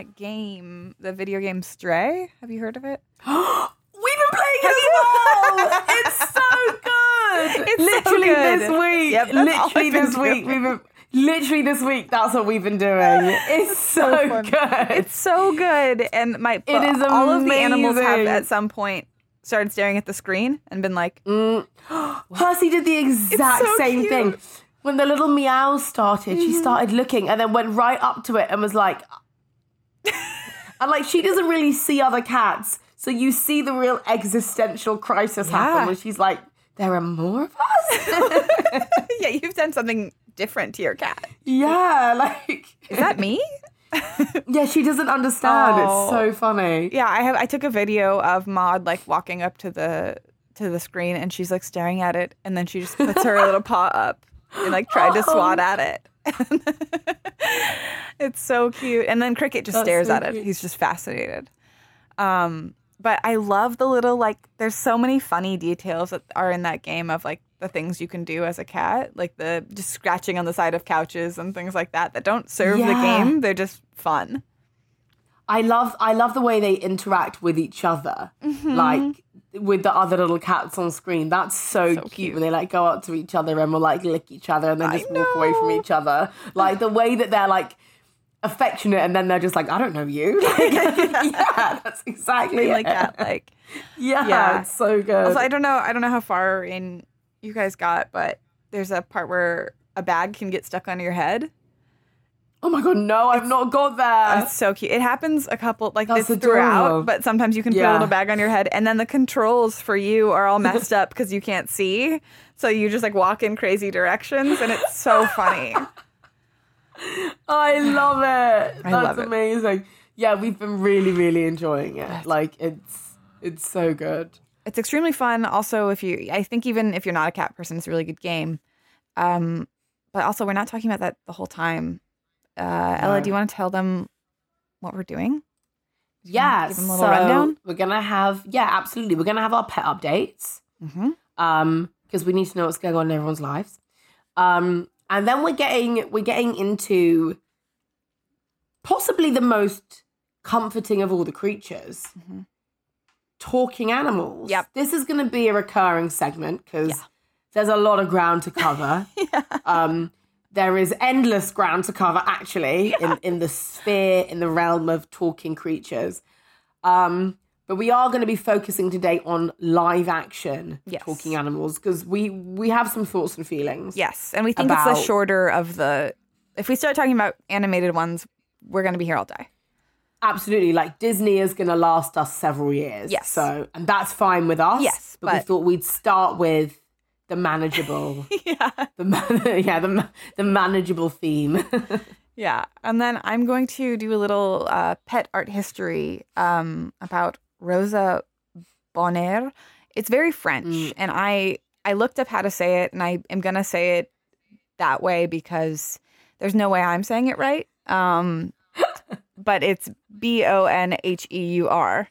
that game, the video game Stray. Have you heard of it? We've been playing it it's so good. It's so literally good. this week. Yep, literally this week. doing. We've been literally this week. That's what we've been doing. It's so, fun. good. It's so good, and my It is all of the animals have at some point started staring at the screen and been like, mm. Percy did the exact so same cute. thing. When the little meow started, she mm-hmm. started looking and then went right up to it and was like, and like she doesn't really see other cats, so you see the real existential crisis Yeah. happen when she's like, "There are more of us." "Yeah, you've done something different to your cat. yeah, like Is that me?" yeah, she doesn't understand. Oh. It's so oh. funny. Yeah, I have. I took a video of Maud like walking up to the to the screen, and she's like staring at it, and then she just puts her little paw up and like tried to oh. swat Oh. at it. it's so cute. And then Cricket just That's stares so at it. cute. He's just fascinated. Um, but I love the little like. There's so many funny details that are in that game of like the things you can do as a cat, like the just scratching on the side of couches and things like that that don't serve the game. They're just fun. I love I love the way they interact with each other. Mm-hmm. Like with the other little cats on screen. That's so, So cute, cute. when they like go up to each other and will like lick each other and then I just walk away from each other. Like the way that they're like affectionate and then they're just like, I don't know you. Like, yeah, that's exactly like that. Like Yeah, Yeah. it's so good. Also, I don't know. I don't know how far in you guys got, but there's a part where a bag can get stuck on your head. Oh my god, no, I've not got there. That's so cute. It happens a couple like That's it's throughout, but sometimes you can put a little bag on your head, and then the controls for you are all messed up because you can't see. So you just like walk in crazy directions, and it's so funny. I love it. I That's love it. amazing. Yeah, we've been really, really enjoying it. like it's it's so good. It's extremely fun. Also, if you, I think even if you're not a cat person, it's a really good game. Um, but also, we're not talking about that the whole time. Uh, Ella, do you want to tell them what we're doing? Yeah, give them a little so rundown? we're gonna have yeah, absolutely. We're gonna have our pet updates Mm-hmm. um because we need to know what's going on in everyone's lives. Um, and then we're getting we're getting into possibly the most comforting of all the creatures. Mhm. Talking animals. Yep. This is going to be a recurring segment because Yeah. there's a lot of ground to cover. yeah. um, there is endless ground to cover actually in, in the sphere in the realm of talking creatures um, but we are going to be focusing today on live action Yes. talking animals because we we have some thoughts and feelings Yes, and we think it's About- the shorter of the. If we start talking about animated ones, we're going to be here all day. absolutely like disney is going to last us several years Yes. so and that's fine with us Yes, but, we thought we'd start with the manageable yeah, the man- yeah the, ma- the manageable theme yeah. And then I'm going to do a little uh, pet art history um, about Rosa Bonheur. It's very French, Mm. and I I looked up how to say it, and I am going to say it that way because there's no way I'm saying it right. Um, but it's B O N H E U R,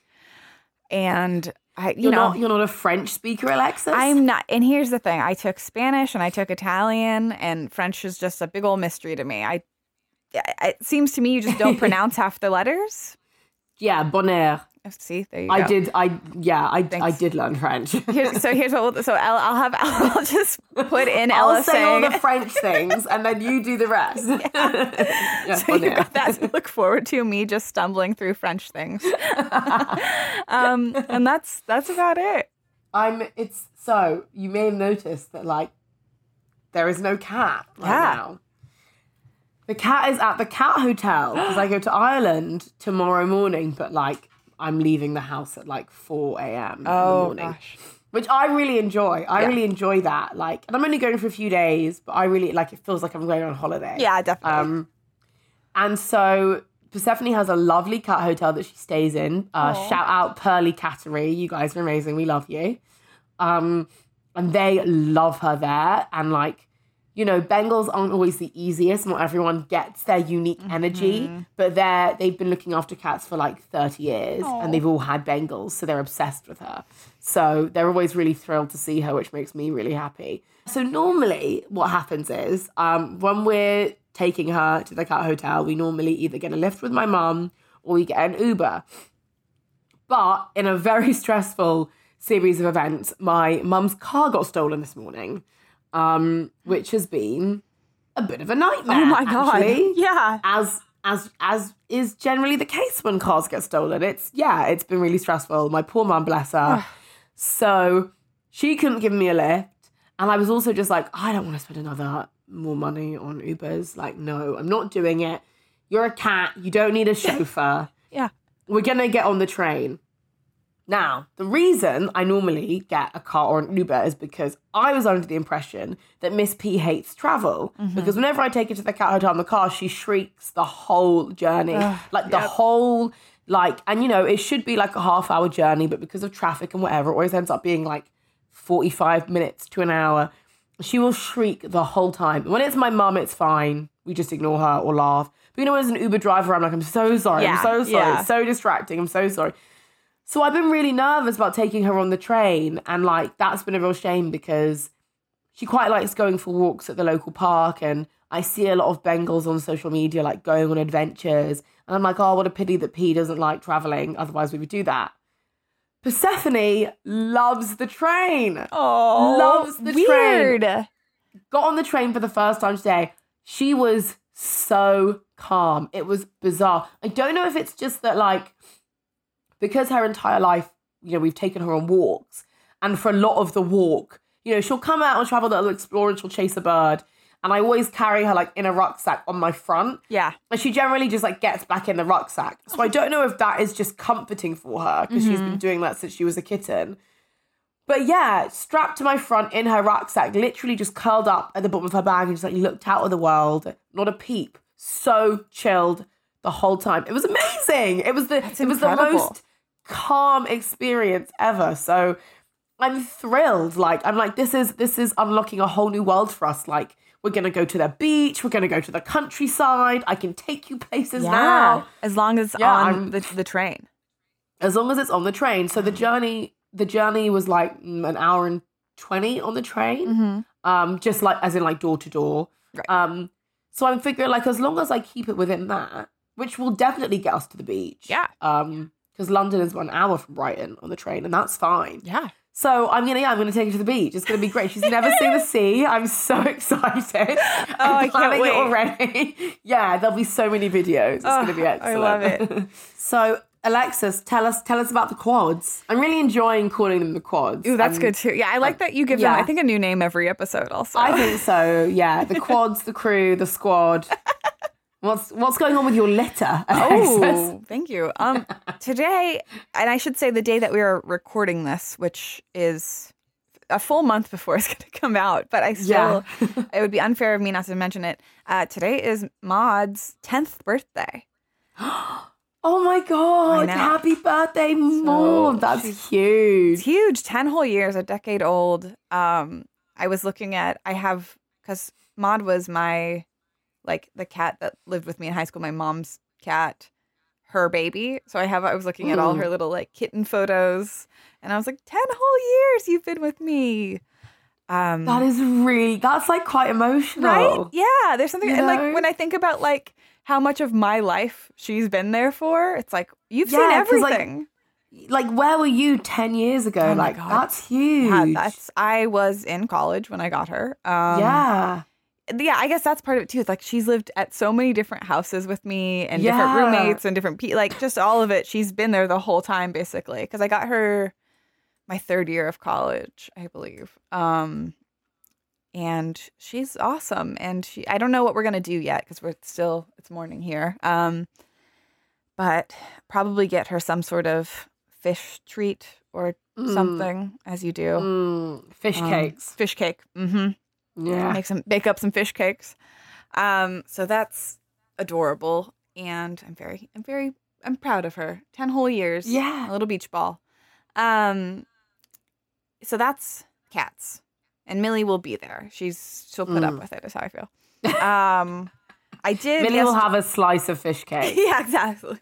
and I you you're know not you're not a french speaker alexis I'm not. And here's the thing: I took Spanish and I took Italian, and French is just a big old mystery to me. I, I- it seems to me you just don't pronounce half the letters. Yeah bonheur See, there you I go. did. I yeah. I I did learn French. Here's, so here's what. We'll, so Ella, I'll have. I'll just put in Ella I'll say all the French things, and then you do the rest. yeah, so you've got that to look forward to. Me just stumbling through French things. um, and that's that's about it. I'm. It's so you may have noticed that like there is no cat right Yeah. now. The cat is at the cat hotel because I go to Ireland tomorrow morning, but like I'm leaving the house at like four a.m. in the Oh morning. gosh. which I really enjoy. I Yeah. really enjoy that. Like, and I'm only going for a few days, but I really like. It feels like I'm going on holiday. Yeah, definitely. Um, and so Persephone has a lovely cat hotel that she stays in. Uh, shout out Pearly Cattery. You guys are amazing. We love you. Um, and they love her there. And like, you know, Bengals aren't always the easiest. Not everyone gets their unique energy, but they're they've been looking after cats for like 30 years Aw. and they've all had Bengals, so they're obsessed with her. So they're always really thrilled to see her, which makes me really happy. So normally what happens is um, when we're taking her to the cat hotel, we normally either get a lift with my mum or we get an Uber. But in a very stressful series of events, my mum's car got stolen this morning, um, which has been a bit of a nightmare. Oh my god. actually Yeah. as as as is generally the case when cars get stolen. It's yeah, it's been really stressful. My poor mum, bless her. so she couldn't give me a lift, and I was also just like, I don't want to spend another more money on Ubers. Like, no, I'm not doing it. You're a cat. You don't need a chauffeur. Yeah. We're gonna get on the train. Now, the reason I normally get a car or an Uber is because I was under the impression that Miss P hates travel. Mm-hmm. Because whenever I take her to the cat hotel in the car, she shrieks the whole journey. like the whole, like, and you know, it should be like a half hour journey, but because of traffic and whatever, it always ends up being like 45 minutes to an hour. She will shriek the whole time. When it's my mum, it's fine. We just ignore her or laugh. But you know, as an Uber driver, I'm like, I'm so sorry. Yeah, I'm so sorry. yeah. It's so distracting. I'm so sorry. So I've been really nervous about taking her on the train. And like, that's been a real shame because she quite likes going for walks at the local park. And I see a lot of Bengals on social media, like going on adventures. And I'm like, oh, what a pity that P doesn't like traveling. Otherwise, we would do that. Persephone loves the train. Oh, Loves the train. Got on the train for the first time today. She was so calm. It was bizarre. I don't know if it's just that, like, because her entire life, you know, we've taken her on walks. And for a lot of the walk, you know, she'll come out and travel, that'll explore and she'll chase a bird. And I always carry her like in a rucksack on my front. Yeah. And she generally just like gets back in the rucksack. So I don't know if that is just comforting for her because she's been mm-hmm. doing that since she was a kitten. But yeah, strapped to my front in her rucksack, literally just curled up at the bottom of her bag and just like looked out of the world. Not a peep. So chilled the whole time. It was amazing. It was the it was the most calm experience ever. So I'm thrilled. Like I'm like this is this is unlocking a whole new world for us. Like we're gonna go to the beach. We're gonna go to the countryside. I can take you places Yeah. now As long as Yeah, on the, the train. as long as it's on the train. So the journey the journey was like mm, an hour and twenty on the train. Mm-hmm. Um, just like as in like door to door. Um, so I'm figuring like as long as I keep it within that, which will definitely get us to the beach. Yeah. Um, because London is one hour from Brighton on the train, and that's fine. Yeah. So I'm gonna yeah, I'm gonna take her to the beach. It's gonna be great. She's never seen the sea. I'm so excited. Oh, I'm I can't wait. it already. yeah, there'll be so many videos. It's Oh, gonna be excellent. I love it. so Alexis, tell us tell us about the quads. I'm really enjoying calling them the quads. Ooh, that's Um, good too. Yeah, I like that you give them, yeah. I think, a new name every episode also. I think so. Yeah, the quads, the crew, the squad. What's what's going on with your letter? Alexis? Oh, thank you. Um, today, and I should say the day that we are recording this, which is a full month before it's going to come out, but I still, it would be unfair of me not to mention it. Uh, today is Maud's tenth birthday. Oh my god! Happy birthday, Maud! That's huge. Huge, ten whole years, a decade old. Um, I was looking at, I have because Maud was my, like the cat that lived with me in high school, my mom's cat, her baby. So I have, I was looking at all her little like kitten photos, and I was like, ten whole years you've been with me. Um, That is really. That's like quite emotional. right? Yeah, there's something, You and know? like when I think about like how much of my life she's been there for, it's like you've seen Yeah, like, everything. Like, where were you ten years ago? Oh like, God. that's huge. Yeah, that's I was in college when I got her. Um, yeah. Yeah, I guess that's part of it too. It's like she's lived at so many different houses with me and Yeah. different roommates and different people. Like just all of it. She's been there the whole time basically. Because I got her my third year of college, I believe. Um, and she's awesome. And she, I don't know what we're gonna do yet because we're still it's morning here. Um, but probably get her some sort of fish treat or Mm. something as you do. Mm, fish Um, cakes. fish cake. Mm-hmm Yeah. make some bake up some fish cakes. Um, so that's adorable, and I'm very, I'm very, I'm proud of her. Ten whole years, Yeah. a little beach ball. Um, so that's cats, and Millie will be there. She's she'll put up Mm. with it. Is how I feel. Um, I did. Millie will have a slice of fish cake. yeah, exactly.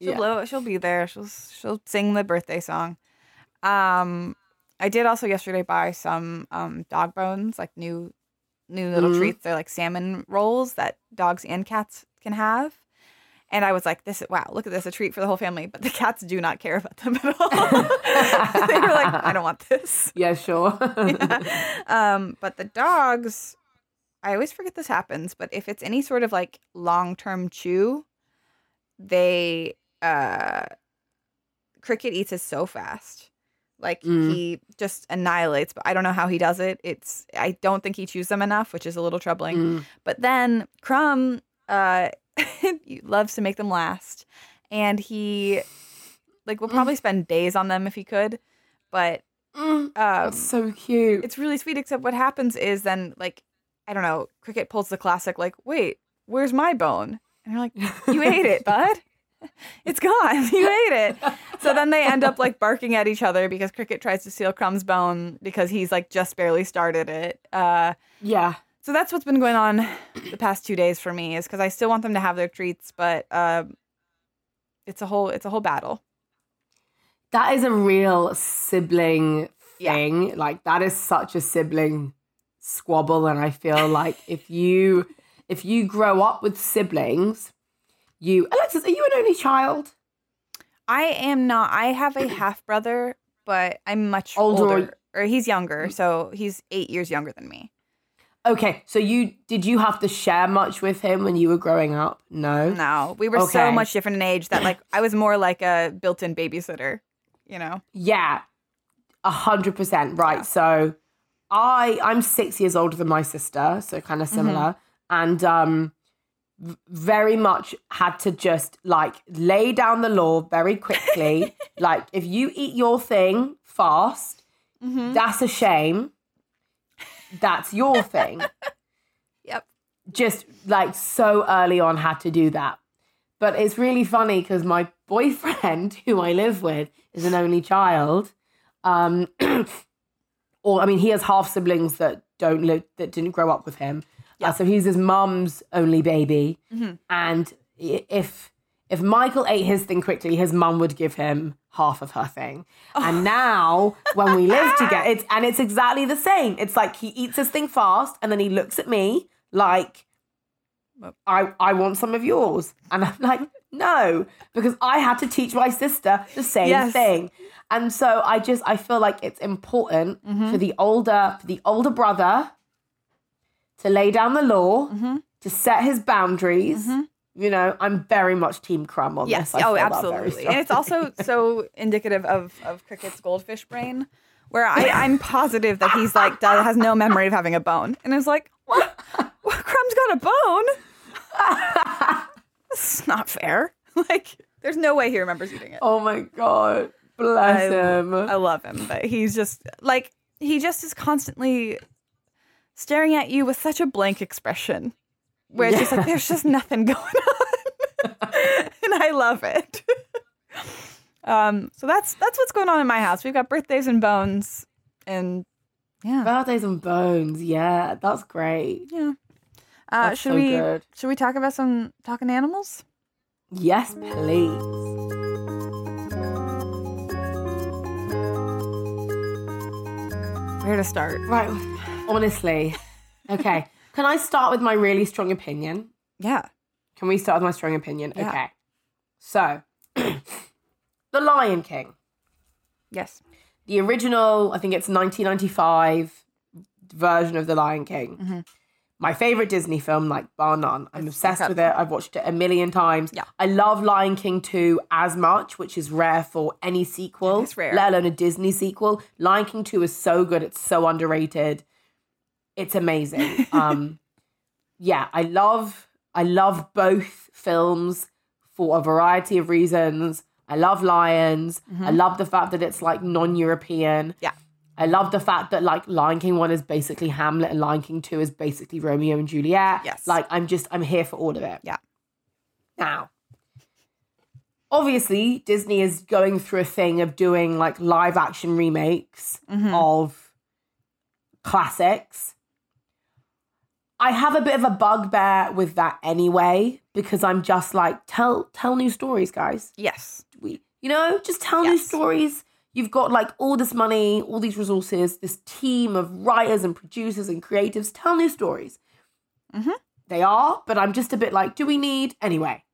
She'll Yeah. blow. She'll be there. She'll she'll sing the birthday song. Um, I did also yesterday buy some um dog bones, like new new little Mhm. treats. They're like salmon rolls that dogs and cats can have. And I was like, "This is wow! Look at this, a treat for the whole family." But the cats do not care about them at all. they were like, "I don't want this." Yeah, sure. Um, but the dogs, I always forget this happens. But if it's any sort of like long term chew, they uh, cricket eats it so fast. Like Mm. he just annihilates, but I don't know how he does it. It's I don't think he chews them enough, which is a little troubling. Mm. But then Crumb uh loves to make them last. And he like will probably spend days on them if he could. But Mm. um That's so cute. it's really sweet, except what happens is then like I don't know, Cricket pulls the classic like, wait, where's my bone? And you're like, You ate it, bud. It's gone. You ate it. So then they end up like barking at each other because Cricket tries to steal Crumb's bone because he's like just barely started it. Uh yeah. so that's what's been going on the past two days for me is because I still want them to have their treats, but um, it's a whole it's a whole battle. That is a real sibling Yeah. thing. Like that is such a sibling squabble and I feel like if you if you grow up with siblings, you Alexis, are you an only child? I am not. I have a half brother, but I'm much Older or- older, or he's younger, so he's eight years younger than me. Okay, so you did you have to share much with him when you were growing up? No. No, we were so much different in age that like I was more like a built-in babysitter. You know. Yeah, a hundred percent right. Yeah. So, I I'm six years older than my sister, so kind of Mm-hmm. similar, and um, very much had to just like lay down the law very quickly. like, if you eat your thing fast, Mm-hmm. that's a shame. That's your thing. Yep. just like so early on had to do that. But it's really funny because my boyfriend, who I live with, is an only child. Um, or I mean, he has half siblings that don't live that didn't grow up with him. Uh, so he's his mum's only baby, and if if Michael ate his thing quickly, his mum would give him half of her thing. And now when we live together, it's and it's exactly the same. It's like he eats his thing fast, and then he looks at me like, I I want some of yours, and I'm like, no, because I had to teach my sister the same Yes. thing. And so I just I feel like it's important for the older for the older brother to lay down the law, mm-hmm. to set his boundaries. Mm-hmm. You know, I'm very much Team Crumb on Yes. this. I oh, feel that very absolutely. And it's also so indicative of of Cricket's goldfish brain, where I, I'm positive that he's like does, has no memory of having a bone, and is like, what? what? Crumb's got a bone. this is not fair. Like, there's no way he remembers eating it. Oh my god, bless I- him. I love him, but he's just like he just is constantly staring at you with such a blank expression, where it's just like there's just nothing going on, and I love it. um, so that's that's what's going on in my house. We've got birthdays and bones, and yeah, Birthdays and bones, yeah, that's great. yeah. Uh, That's should so we good. should we talk about some talking animals? Yes, please. Where to start? Right, honestly. Okay, can I start with my really strong opinion? Yeah, Can we start with my strong opinion? Yeah. Okay. So, The Lion King. yes, The original, I think it's 1995 version of The Lion King. Mm-hmm. My favorite Disney film, like bar none. I'm It's obsessed with it. I've watched it a million times. Yeah. I love Lion King 2 as much, which is rare for any sequel, It's rare. let alone a Disney sequel. Lion King 2 is so good. It's so underrated. It's amazing. um, yeah, I love I love both films for a variety of reasons. I love lions. I love the fact that it's like non-European. Mm-hmm. Yeah. I love the fact that like Lion King 1 is basically Hamlet and Lion King 2 is basically Romeo and Juliet. Yes. Like I'm just I'm here for all of it. Yeah. Now, obviously Disney is going through a thing of doing like live action remakes Mhm. of classics. I have a bit of a bugbear with that anyway because I'm just like tell tell new stories, guys. yes, We you know just tell new stories. You've got like all this money, all these resources, this team of writers and producers and creatives. Tell new stories. Mhm. They are, but I'm just a bit like, do we need anyway?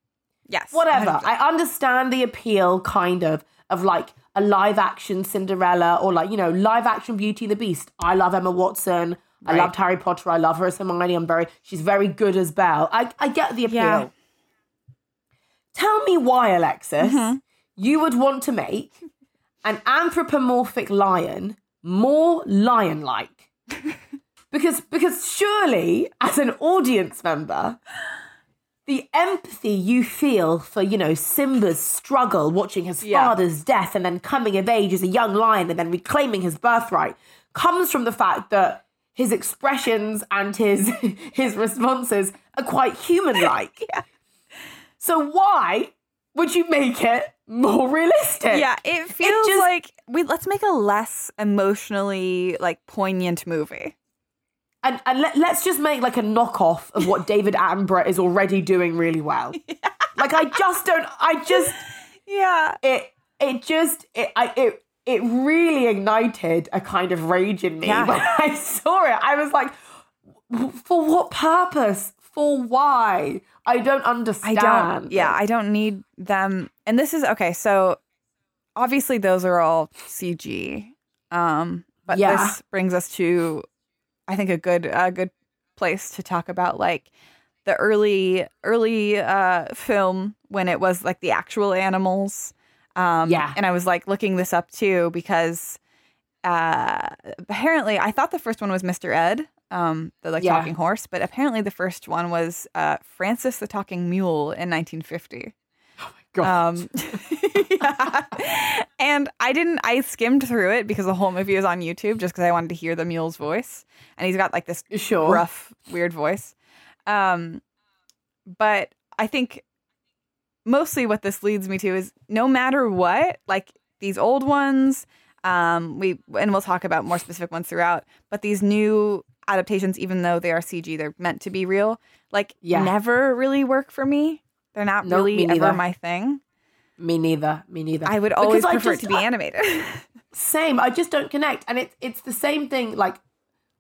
Yes. whatever. 100%. I understand the appeal, kind of, of like a live action Cinderella or like, you know, live action Beauty and the Beast. I love Emma Watson. I loved Harry Potter. I love her as Hermione. I'm very, she's very good as Belle. I, I get the appeal. Yeah. Tell me why, Alexis, Mm-hmm. you would want to make an anthropomorphic lion more lion like. because because surely, as an audience member, the empathy you feel for, you know, Simba's struggle watching his Yeah. father's death and then coming of age as a young lion and then reclaiming his birthright comes from the fact that his expressions and his his responses are quite human like. So why would you make it more realistic? Yeah, it feels just- like we let's make a less emotionally like poignant movie. And, and let, let's just make like a knockoff of what David Attenborough is already doing really well. Like I just don't I just Yeah. it it just it I it it really ignited a kind of rage in me Yeah. when I saw it. I was like, for what purpose? For why? I don't understand. I don't yeah, I don't need them. And this is okay, so obviously those are all CG. Um but Yeah. this brings us to I think a good a good place to talk about like the early early uh film when it was like the actual animals. Um Yeah. and I was like looking this up too because uh apparently I thought the first one was Mr. Ed, um the like Yeah. talking horse, but apparently the first one was uh Francis the talking mule in 1950. God. Um, yeah. And I didn't, I skimmed through it because the whole movie was on YouTube just because I wanted to hear the mule's voice. And he's got like this sure. rough, weird voice. Um, but I think mostly what this leads me to is no matter what, like these old ones, um, we and we'll talk about more specific ones throughout, but these new adaptations, even though they are CG, they're meant to be real, like Yeah. never really work for me. They're not Nope, really ever neither. my thing. Me neither. Me neither. I would always Because prefer just- it to be animated. Same. I just don't connect. And it's it's the same thing. Like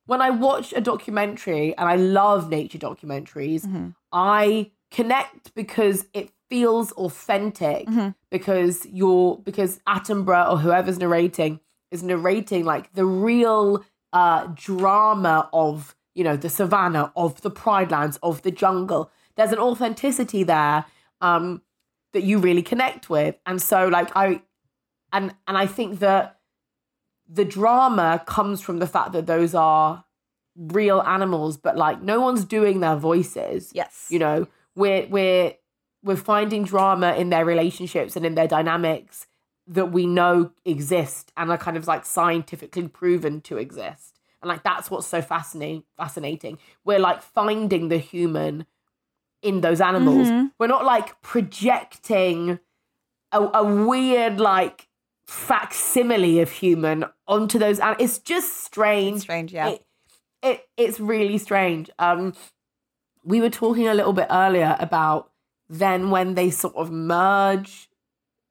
when I watch a documentary, and I love nature documentaries, Mm-hmm. I connect because it feels authentic. Mm-hmm. Because you're because Attenborough or whoever's narrating is narrating like the real uh drama of you know the savannah of the pride lands of the jungle there's an authenticity there um that you really connect with and so like i and and i think that the drama comes from the fact that those are real animals but like no one's doing their voices yes. you know we're we're we're finding drama in their relationships and in their dynamics that we know exist and are kind of like scientifically proven to exist and like that's what's so fascinating fascinating we're like finding the human in those animals Mhm. we're not like projecting a, a weird like facsimile of human onto those and it's just strange It's strange, yeah. it, it it's really strange. Um, we were talking a little bit earlier about then when they sort of merge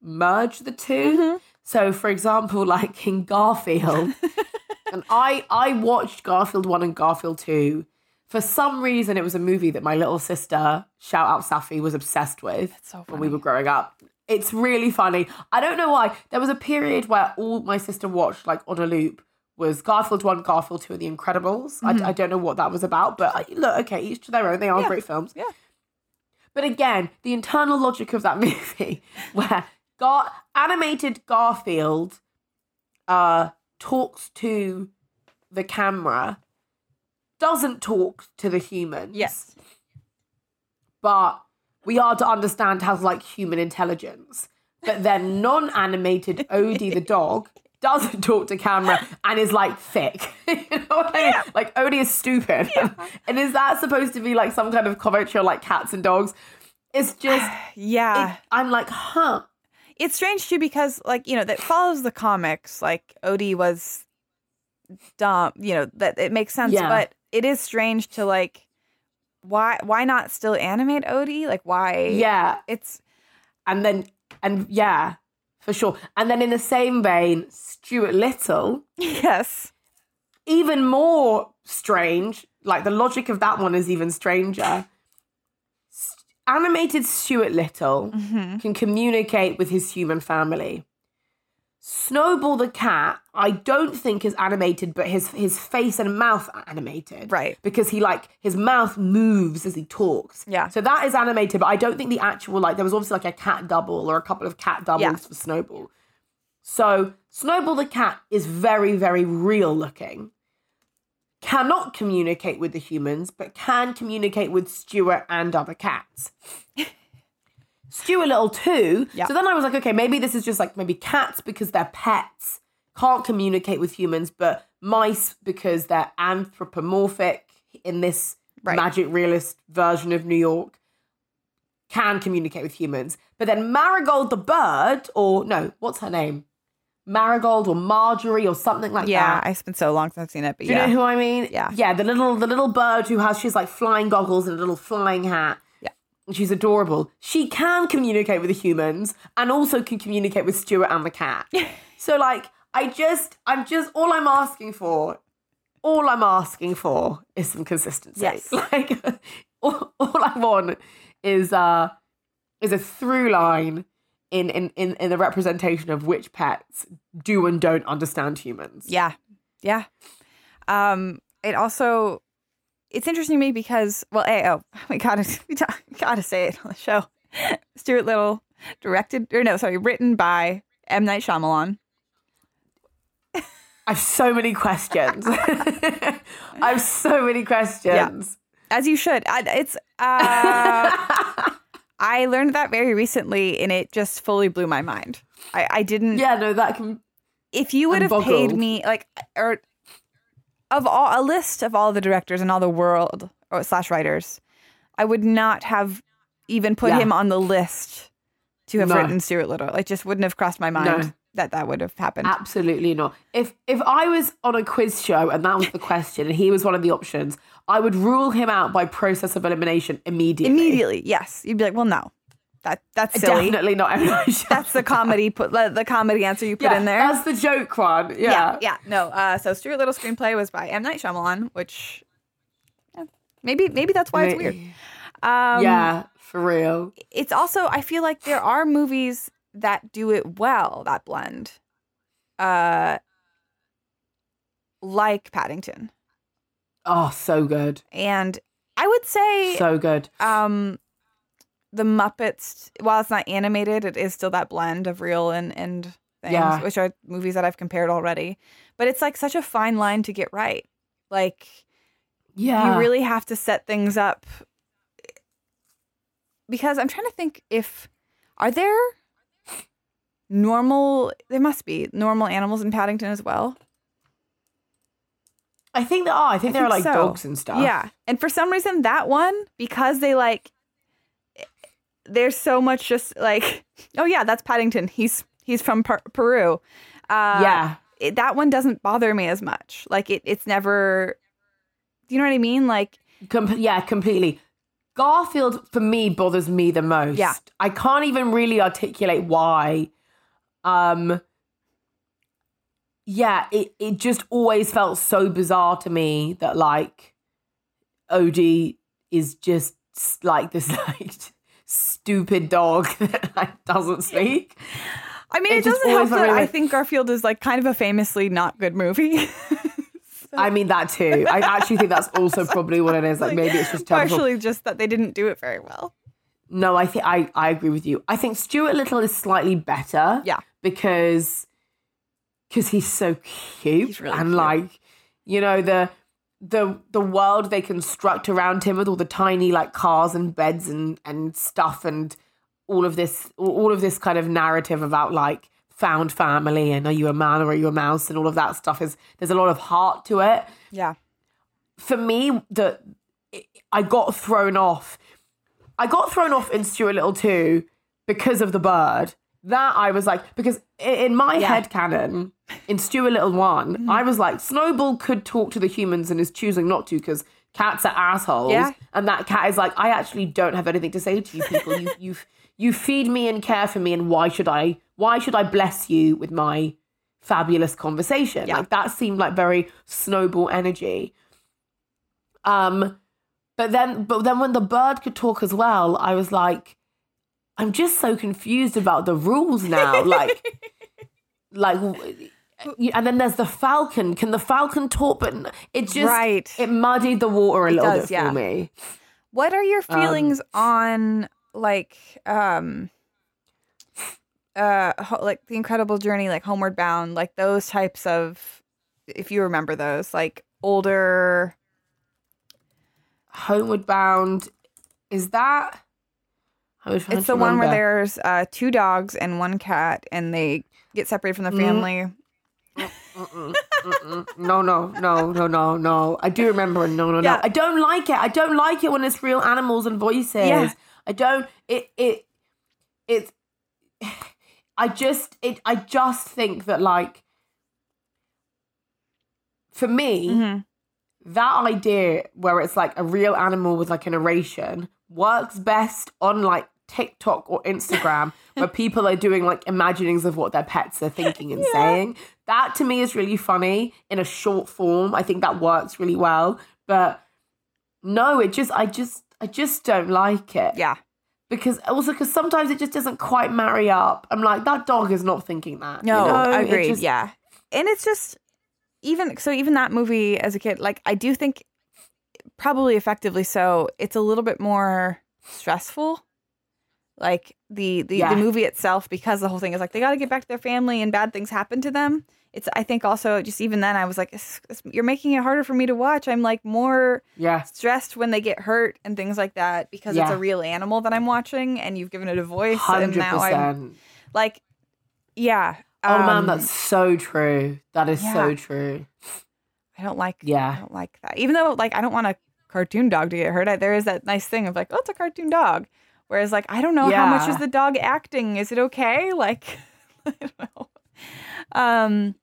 merge the 2 Mhm. So, for example, like in Garfield, and I I watched Garfield one and Garfield two. For some reason, it was a movie that my little sister, shout out Safi, was obsessed with so when we were growing up. It's really funny. I don't know why. There was a period where all my sister watched, like on a loop, was Garfield 1, Garfield 2, and The Incredibles. I, I don't know what that was about, but I, look, okay, each to their own. They are Yeah. great films. Yeah. But again, the internal logic of that movie, where Gar- animated Garfield uh, talks to the camera, doesn't talk to the humans Yes. but we are to understand has like human intelligence. But then non-animated Odie the dog doesn't talk to camera and is like thick. you know what I mean? Like Odie is stupid. and is that supposed to be like some kind of commentary on like cats and dogs? It's just Yeah. it, I'm like, huh. it's strange too because like you know that follows the comics like odie was dumb you know that it makes sense Yeah. but it is strange to like why why not still animate odie like why Yeah. it's And then and yeah, for sure. And then in the same vein, Stuart Little yes even more strange. Like the logic of that one is even stranger. Animated Stuart Little Mm-hmm. can communicate with his human family. Snowball the cat, I don't think is animated, but his his face and mouth are animated. Right. Because he like his mouth moves as he talks. Yeah. So that is animated, but I don't think the actual like there was obviously like a cat double or a couple of cat doubles Yeah. for Snowball. So Snowball the cat is very, very real looking. Cannot communicate with the humans, but can communicate with Stuart and other cats. Stuart Little too. Yeah. So then I was like, okay, maybe this is just like maybe cats because they're pets can't communicate with humans, but mice because they're anthropomorphic in this Right. magic realist version of New York can communicate with humans. But then Marigold the bird, or no, what's her name? Marigold or Marjorie or something like Yeah, that. Yeah, it's been so long since I've seen it, but Do you yeah. know who I mean? Yeah. Yeah, the little the little bird who has she's like flying goggles and a little flying hat. She's adorable. She can communicate with the humans and also can communicate with Stuart and the cat. so like I just I'm just all I'm asking for all I'm asking for is some consistency. Yes. Like all, all I want is uh is a through line in, in in in the representation of which pets do and don't understand humans. Yeah. Yeah. Um, it also it's interesting to me because well, a oh we gotta we ta- gotta say it on the show. Stuart Little directed or no, sorry, written by M Night Shyamalan. I have so many questions. I have so many questions. As you should. I, it's uh, I learned that very recently, and it just fully blew my mind. I, I didn't. Yeah, no, that can. if you would have paid me like or of all a list of all the directors in all the world or slash writers, I would not have even put Yeah. him on the list to have No. written Stuart Little. It just wouldn't have crossed my mind No. that that would have happened. Absolutely not. If if I was on a quiz show and that was the question and he was one of the options, I would rule him out by process of elimination immediately. Immediately, yes, you'd be like, well, no, that that's silly. Definitely not. Night That's the comedy put the comedy answer you put yeah, in there. That's the joke one. Yeah. yeah, yeah, no. Uh, so Stuart Little screenplay was by M Night Shyamalan, which yeah, maybe maybe that's why it's weird. Um, yeah, for real. it's also I feel like there are movies that do it well that blend, uh, like Paddington, Oh, so good. and I would say So good. um, the Muppets. While it's not animated, it is still that blend of real and and things, Yeah. which are movies that I've compared already. But it's like such a fine line to get right. Like Yeah. you really have to set things up because I'm trying to think if are there normal there must be normal animals in Paddington as well. I think there are. I think I there are like so. dogs and stuff. Yeah. And for some reason that one because they like there's so much just like oh yeah, that's Paddington. He's he's from per- Peru. Uh Yeah. it, that one doesn't bother me as much. Like it it's never do you know what I mean? Like Com- yeah, completely. Garfield for me bothers me the most. Yeah. I can't even really articulate why. Um yeah, it, it just always felt so bizarre to me that like Odie is just like this like stupid dog that doesn't speak. I mean, It it, doesn't help that I think Garfield is like kind of a famously not good movie. I mean that too. I actually think that's also probably what it is. Like maybe it's just terrible. partially just that they didn't do it very well. No, I think I, I agree with you. I think Stuart Little is slightly better. Yeah. Because because he's so cute He's really and cute. like you know the the the world they construct around him with all the tiny like cars and beds and and stuff and all of this all of this kind of narrative about like found family and are you a man or are you a mouse and all of that stuff is there's a lot of heart to it Yeah. for me, the I got thrown off. I got thrown off in Stuart Little too because of the bird. That I was like, because in my Yeah. head canon, in Stuart Little one, I was like, Snowball could talk to the humans and is choosing not to because cats are assholes. Yeah. And that cat is like, I actually don't have anything to say to you people. you you you feed me and care for me, and why should I why should I bless you with my fabulous conversation? Yeah. Like that seemed like very snowball energy. Um, But then, but then when the bird could talk as well, I was like, I'm just so confused about the rules now. Like, like, and then there's the falcon. Can the falcon talk? But it just Right. it muddied the water a little does, bit yeah. for me. What are your Um, feelings on like um uh ho- like the incredible journey like homeward bound like those types of if you remember those like older Homeward Bound, is that? I was it's the one where there's uh two dogs and one cat and they get separated from the Mm. family Mm-mm, mm-mm. No, no, no, no, no, no. I do remember. No, no, Yeah. no. I don't like it. I don't like it when it's real animals and voices. Yeah. I don't. It. It. It's. I just. It. I just think that like. For me, Mhm. that idea where it's like a real animal with like a narration works best on like TikTok or Instagram where people are doing like imaginings of what their pets are thinking and saying. That to me is really funny in a short form. I think that works really well. But no, it just I just I just don't like it. yeah Because also because sometimes it just doesn't quite marry up. I'm like, that dog is not thinking that. you no know? It agreed just- yeah and it's just even so even that movie as a kid like i do think probably effectively so it's a little bit more stressful like the the, Yeah. the movie itself because the whole thing is like they got to get back to their family and bad things happen to them it's i think also just even then i was like "It's- it's- you're making it harder for me to watch i'm like more Yeah. stressed when they get hurt and things like that because it's a real animal that i'm watching and you've given it a voice and Hundred now i'm like yeah Oh man, um, that's so true. That is so true. I don't like. yeah I don't like that. Even though, like, I don't want a cartoon dog to get hurt. I, there is that nice thing of like, oh, it's a cartoon dog. Whereas, like, I don't know how much is the dog acting. Is it okay? Like, I don't know. Um,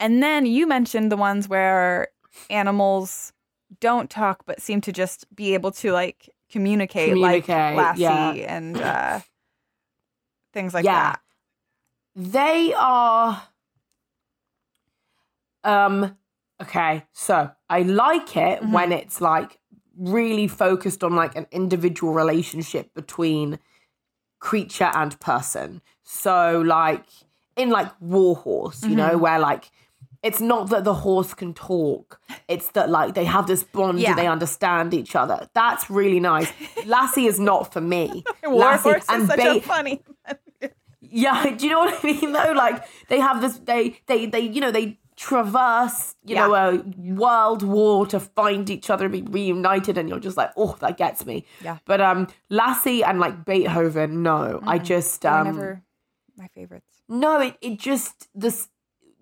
and then you mentioned the ones where animals don't talk but seem to just be able to like communicate, Communicate, like Lassie yeah. and uh, things like Yeah. that. They are um okay, so I like it Mhm. when it's like really focused on like an individual relationship between creature and person. So like in like Warhorse, you know, Mhm. where like it's not that the horse can talk. It's that like they have this bond Yeah. and they understand each other. That's really nice. Lassie is not for me. Warhorse Lassie is and such a funny. yeah, do you know what I mean though? Like they have this they they they you know they traverse, you know, a world war to find each other and be reunited and you're just like, oh, that gets me. Yeah. But um Lassie and like Beethoven, no. I just um never my favorites. no, it it just this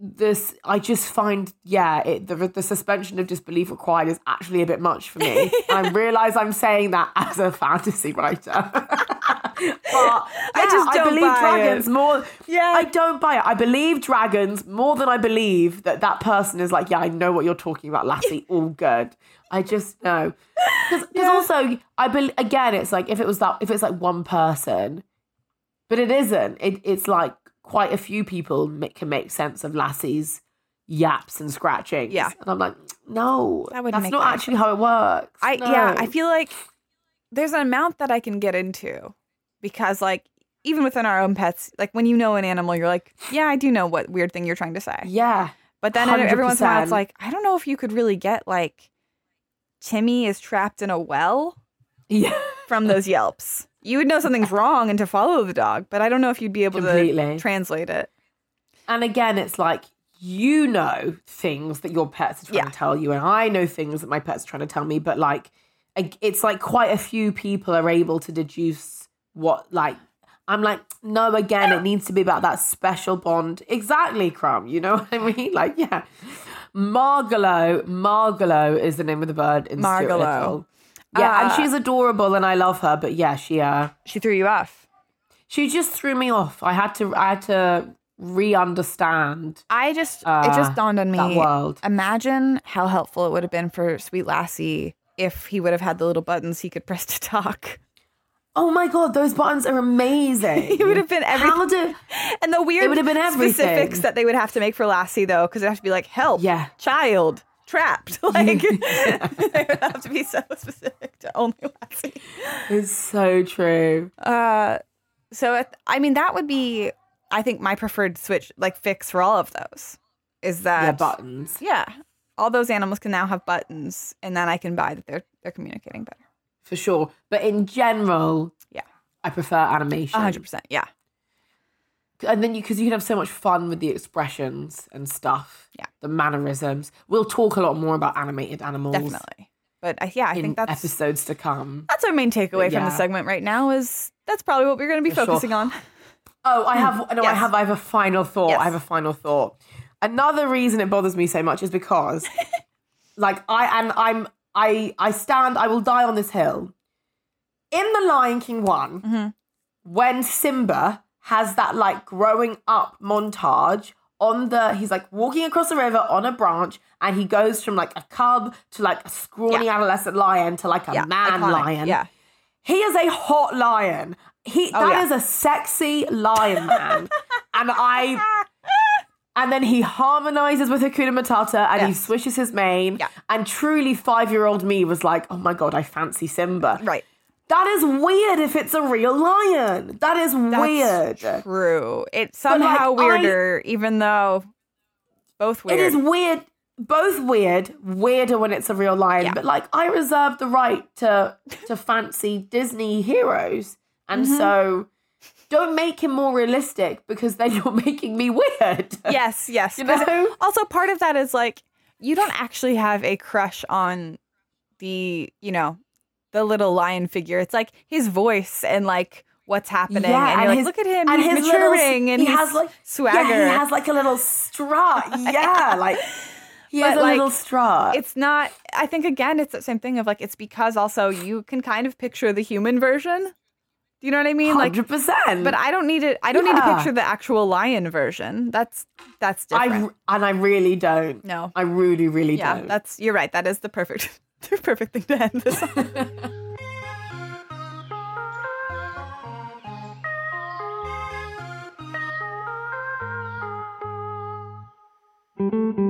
this I just find yeah it the the suspension of disbelief required is actually a bit much for me. I realize I'm saying that as a fantasy writer, but I just don't believe buy dragons it. more. Yeah. I don't buy it. I believe dragons more than I believe that that person is like yeah I know what you're talking about, Lassie. All good. I just know because also I believe again it's like if it was that if it's like one person but it isn't. It, it's like quite a few people ma- can make sense of Lassie's yaps and scratching. Yeah. and I'm like, no, That wouldn't that's make not any actually how it works. I yeah, I feel like there's an amount that I can get into because like even within our own pets, like when you know an animal, you're like, yeah, I do know what weird thing you're trying to say. yeah, But then every once in a while, it's like, I don't know if you could really get like Timmy is trapped in a well yeah, from those yelps. You would know something's wrong and to follow the dog, but I don't know if you'd be able Completely. to translate it. and again, it's like you know things that your pets are trying Yeah. to tell you, and I know things that my pets are trying to tell me. But like, it's like quite a few people are able to deduce what like. I'm like, no, again, it needs to be about that special bond. Exactly, Crumb. You know what I mean? Like, yeah. Margalo, Margalo is the name of the bird in Margalo. Yeah, and Uh, she's adorable and I love her, but yeah, she uh She threw you off. she just threw me off. I had to I had to re-understand I just it Uh, just dawned on me. that world. Imagine how helpful it would have been for Sweet Lassie if he would have had the little buttons he could press to talk. Oh my god, those buttons are amazing. It would have been everything. How do And the weird It would have been everything. specifics that they would have to make for Lassie though, because it would have to be like help, Yeah. child, trapped. Like they would have to be so specific to only Lassie. It's so true. Uh, so it, I mean, that would be, I think, my preferred switch, like fix for all of those. Is that Yeah, buttons. yeah, all those animals can now have buttons, and then I can buy that they're they're communicating better. For sure. But in general, Yeah. I prefer animation. A hundred percent. Yeah, and then you because you can have so much fun with the expressions and stuff. Yeah. the mannerisms. We'll talk a lot more about animated animals definitely. But I, yeah, I in think that's episodes to come. that's our main takeaway from the segment right now. Is that's probably what we're going to be For sure. focusing on. Oh, I have no, I have I have a final thought. Yes. I have a final thought. Another reason it bothers me so much is because like I and I'm I I stand I will die on this hill. In the Lion King one, Mhm. when Simba has that like growing up montage on the he's like walking across the river on a branch and he goes from like a cub to like a scrawny adolescent lion to like a Yeah, man iconic. lion. Yeah, He is a hot lion. He Oh, that is yeah. a sexy lion man. and I and then he harmonizes with Hakuna Matata and he swishes his mane. Yeah. And truly five year old me was like, oh my god, I fancy Simba. right. That is weird if it's a real lion. That is weird. True. It's But, like, somehow I- weirder, even though both weird. It is weird. Both weird, weirder when it's a real lion. Yeah. But like, I reserve the right to to fancy Disney heroes, and Mm-hmm. so don't make him more realistic because then you're making me weird. Yes, yes. You know? Also, part of that is like you don't actually have a crush on the, you know, the little lion figure. It's like his voice and like what's happening, Yeah, and you're and like, his- look at him, and he's his little- and he has like swagger. Yeah, he has like a little strut. Yeah, like he has But, a like, little strut. it's not. I think again, it's the same thing of like it's because also you can kind of picture the human version. Do you know what I mean? Like, hundred percent. but I don't need it. I don't need to picture the actual lion version. That's that's different. I and I really don't. no. I really, really yeah, don't. that's you're right. That is the perfect, the perfect thing to end this on.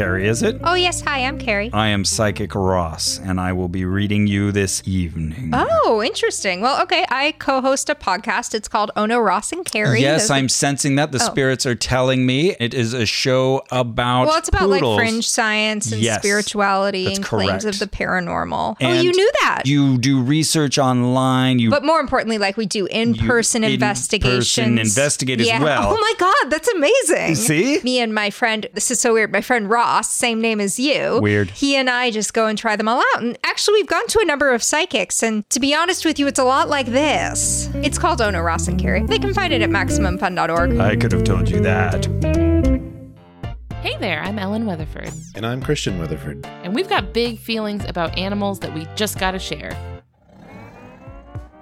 Carrie, is it? Oh, yes. Hi, I'm Carrie. I am Psychic Ross, and I will be reading you this evening. Oh, interesting. Well, okay. I co host a podcast. It's called Ono Ross and Carrie. Yes, Those- I'm sensing that. The oh. spirits are telling me it is a show about. Well, it's about poodles. like fringe science and Yes, spirituality and claims of the paranormal. oh, you knew that. You do research online. You but more importantly, like we do in person in-person investigations. investigate as well. Oh my God, that's amazing. You see? Me and my friend, this is so weird. My friend Ross, same name as you. Weird. He and I just go and try them all out. And actually, we've gone to a number of psychics. And to be honest with you, it's a lot like this. It's called Ono Ross and Carrie. They can find it at MaximumFun.org. I could have told you that. Hey there, I'm Ellen Weatherford, And I'm Christian Weatherford. and we've got big feelings about animals that we just gotta share.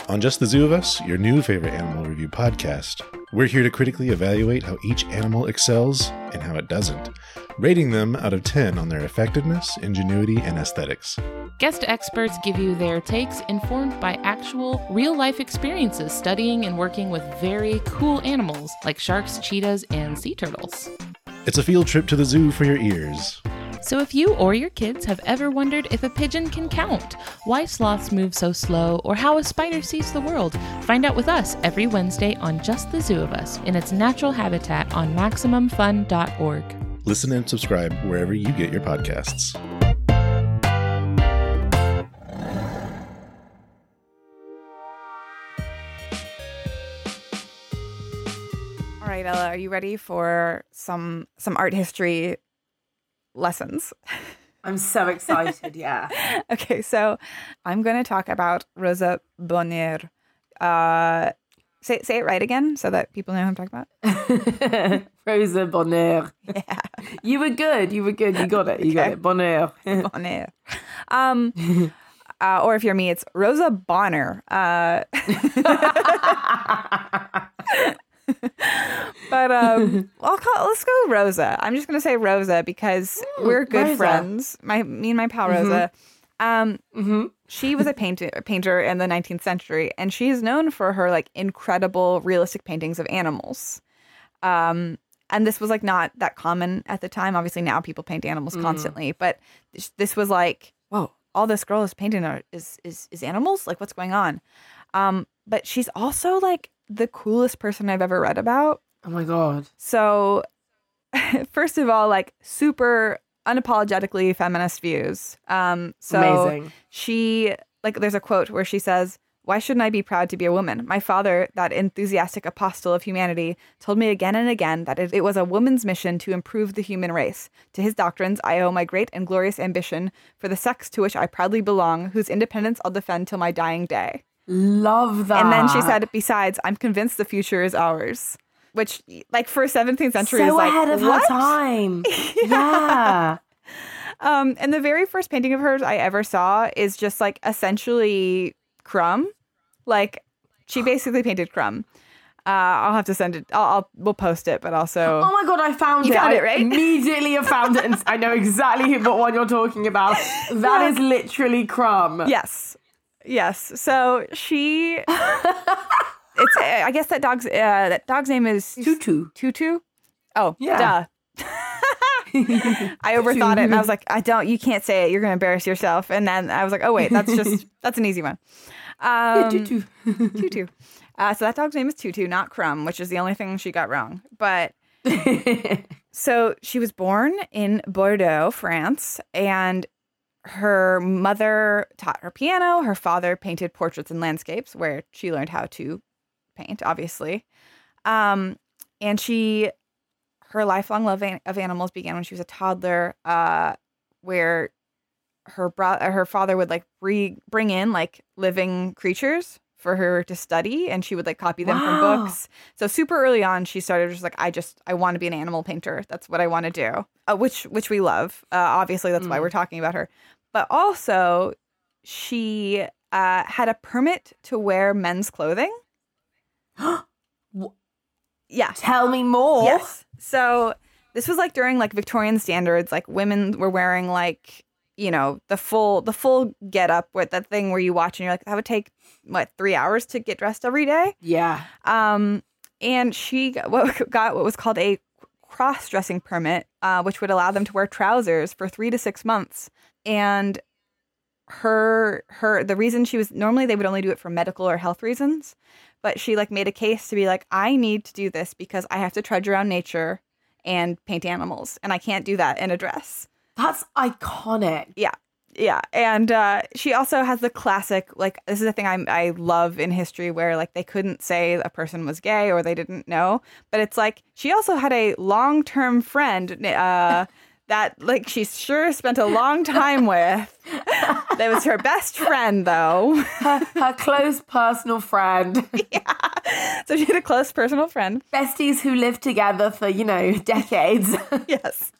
On Just the Zoo of Us, your new favorite animal review podcast, we're here to critically evaluate how each animal excels and how it doesn't, rating them out of 10 on their effectiveness, ingenuity, and aesthetics. Guest experts give you their takes informed by actual real life experiences studying and working with very cool animals like sharks, cheetahs, and sea turtles. It's a field trip to the zoo for your ears. So, if you or your kids have ever wondered if a pigeon can count, why sloths move so slow, or how a spider sees the world, find out with us every Wednesday on Just the Zoo of Us in its natural habitat on MaximumFun.org. Listen and subscribe wherever you get your podcasts. All right, Ella, are you ready for some some art history lessons? I'm so excited. Yeah. okay, so I'm going to talk about Rosa Bonheur. Uh, say say it right again, so that people know who I'm talking about. Rosa Bonheur. Yeah, You were good. You were good. You got it. You got it. Bonheur. Bonheur. Um, uh, or if you're me, it's Rosa Bonner. Uh, but um, I'll call. Let's go Rosa. I'm just gonna say Rosa because we're good Rosa. friends. My me and my pal Rosa. Um, hmm she was a painter painter in the 19th century, and she is known for her like incredible realistic paintings of animals. Um, and this was like not that common at the time. Obviously, now people paint animals constantly, but this, this was like, whoa, all this girl is painting are, is is is animals. Like, what's going on? Um, but she's also like the coolest person I've ever read about. Oh my god. So, first of all, like super unapologetically feminist views. Um, so Amazing. she like there's a quote where she says, "Why shouldn't I be proud to be a woman? My father, that enthusiastic apostle of humanity, told me again and again that it, it was a woman's mission to improve the human race. To his doctrines, I owe my great and glorious ambition for the sex to which I proudly belong, whose independence I'll defend till my dying day." Love that. And then she said, "Besides, I'm convinced the future is ours." Which, like for 17th century, so is like ahead of what? her time. yeah. Um, and the very first painting of hers I ever saw is just like essentially Crumb. Like she basically painted Crumb. Uh, I'll have to send it. I'll, I'll we'll post it, but also Oh my god, I found You it. found I it, right? Immediately have found it and I know exactly what one you're talking about. That is literally crumb. yes, yes. So she. It's uh, I guess that dog's uh, that dog's name is Tutu. Tutu. Oh Yeah. duh. I overthought it and I was like, I don't. You can't say it. You're gonna embarrass yourself. And then I was like, oh wait, that's just that's an easy one. Um, Tutu. Tutu. Uh, so that dog's name is Tutu, not Crumb, which is the only thing she got wrong. But so she was born in Bordeaux, France, and her mother taught her piano. Her father painted portraits and landscapes, where she learned how to paint, obviously. Um, and she, her lifelong love an- of animals began when she was a toddler, uh, where her bro- her father would like re- bring in like living creatures for her to study and she would like copy them from books. So super early on she started just like i just i want to be an animal painter. That's what i want to do. Uh, which which we love. Uh, obviously that's why we're talking about her. But also she uh, had a permit to wear men's clothing yeah Tell me more. Yes. So this was like during like Victorian standards, like women were wearing like you know the full the full get up with that thing where you watch and you're like that would take what three hours to get dressed every day. Yeah. Um, and she got what, got what was called a cross dressing permit, uh, which would allow them to wear trousers for three to six months. And her her the reason she was normally they would only do it for medical or health reasons, but she like made a case to be like I need to do this because I have to trudge around nature and paint animals, and I can't do that in a dress. That's iconic. Yeah. Yeah. And uh, she also has the classic, like, this is the thing I, I love in history where, like, they couldn't say a person was gay or they didn't know. But it's like she also had a long term friend uh, that, like, she sure spent a long time with. That was her best friend, though. Her, her close personal friend. yeah. So she had a close personal friend. Besties who lived together for, you know, decades. yes.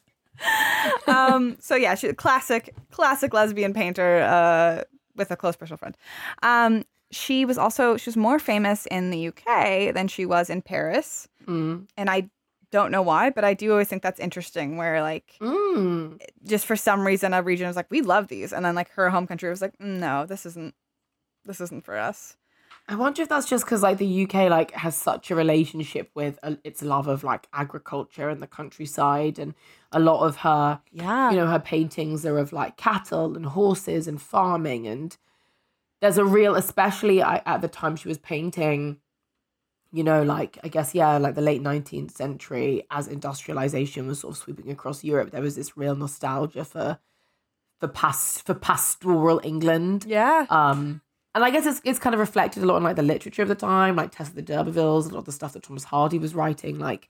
um, so yeah, she's a classic, classic lesbian painter uh, with a close personal friend. Um, she was also she was more famous in the UK than she was in Paris, mm. and I don't know why, but I do always think that's interesting. Where like Mm. just for some reason a region was like we love these, and then like her home country was like "Mm, no, this isn't this isn't for us. I wonder if that's just because like the UK like has such a relationship with uh, its love of like agriculture and the countryside, and a lot of her, Yeah, you know, her paintings are of like cattle and horses and farming, and there's a real, especially I, at the time she was painting, you know, like I guess yeah, like the late nineteenth century as industrialization was sort of sweeping across Europe, there was this real nostalgia for for past for pastoral England. yeah, Um, and I guess it's it's kind of reflected a lot in like the literature of the time, like Tess of the D'Urbervilles, a lot of the stuff that Thomas Hardy was writing, like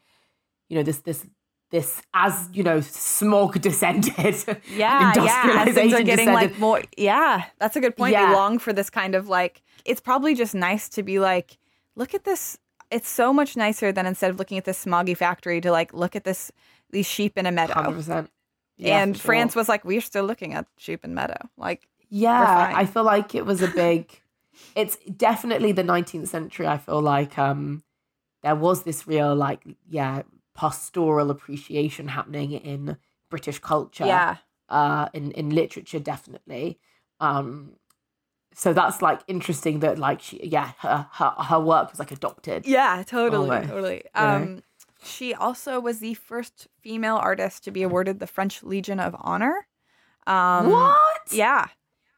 you know this this this as you know smog descended, yeah, yeah. As things are industrialization getting descended. like more. Yeah, that's a good point. Yeah. We long for this kind of like. It's probably just nice to be like, look at this. It's so much nicer than instead of looking at this smoggy factory to like look at this these sheep in a meadow. hundred percent. and France was like, we're still looking at sheep in meadow. Like, yeah. I feel like it was a big. it's definitely the nineteenth century. I feel like um, there was this real like yeah pastoral appreciation happening in British culture. yeah, uh, in in literature definitely. Um, so that's like interesting that like she yeah her her, her work was like adopted. yeah, totally, Almost, totally. Um, she also was the first female artist to be awarded the French Legion of Honor. Um, what? Yeah.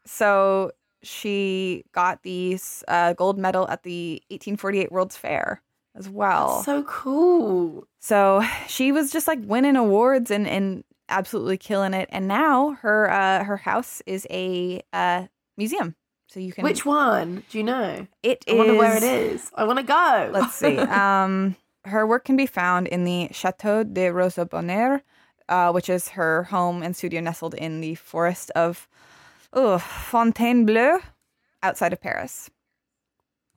So she got the uh, gold medal at the 1848 World's Fair as well. So cool. So she was just like winning awards and, and absolutely killing it. And now her uh, her house is a uh, museum. So you can Which one? Do you know? it I wonder where it is- is. I want to go. Let's see. Um, her work can be found in the Chateau de Rosabonner, uh, which is her home and studio nestled in the forest of oh, Fontainebleau, outside of Paris.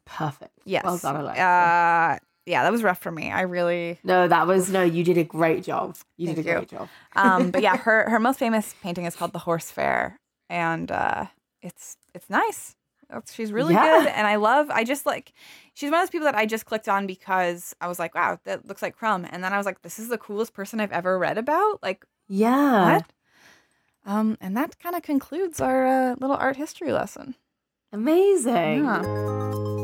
Perfect. Yes. Well done, Alexa. Uh, yeah, that was rough for me. I really. no, that was no. You did a great job. You Thank did a you. great job. Um, but yeah, her her most famous painting is called the Horse Fair, and uh, it's it's nice. She's really Yeah. good, and I love. I just like. She's one of those people that I just clicked on because I was like, "Wow, that looks like Crumb," and then I was like, "This is the coolest person I've ever read about." Like, Yeah. what? Um, and that kind of concludes our uh, little art history lesson. Amazing. Yeah.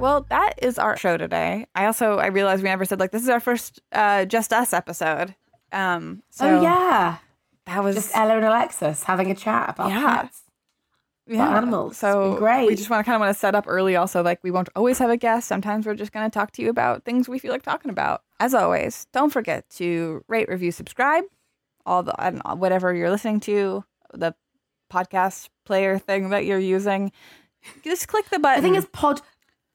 Well, that is our show today. I also I realized we never said like this is our first uh, just us episode. Um, so oh yeah. that was Just Ella and Alexis having a chat about Yeah. pets. yeah. animals. So great. We just want to kind of want to set up early. Also, like we won't always have a guest. Sometimes we're just going to talk to you about things we feel like talking about. As always, don't forget to rate, review, subscribe. All the I whatever you're listening to, the podcast player thing that you're using. Just click the button. I think it's pod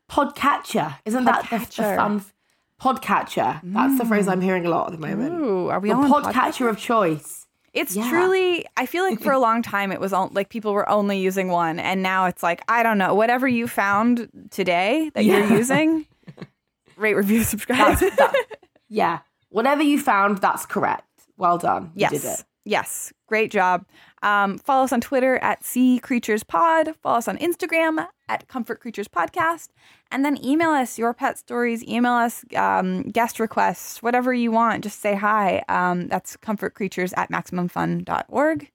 podcatcher. Isn't that the, the Podcatcher. fun f- podcatcher? That's the phrase I'm mm. hearing a lot at the moment. Ooh, are we the on podcatcher of choice. It's Yeah. truly. I feel like for a long time it was all, like people were only using one, and now it's like I don't know. Whatever you found today that you're using, rate, review, subscribe. That, yeah. Whatever you found, that's correct. Well done. You yes, did it. yes, great job. Um, follow us on Twitter at C Creatures Pod. Follow us on Instagram at Comfort Creatures Podcast, and then email us your pet stories. Email us um, guest requests, whatever you want. Just say hi. Um, that's Comfort Creatures at MaximumFun.org.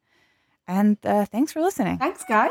And uh, thanks for listening. Thanks, guys.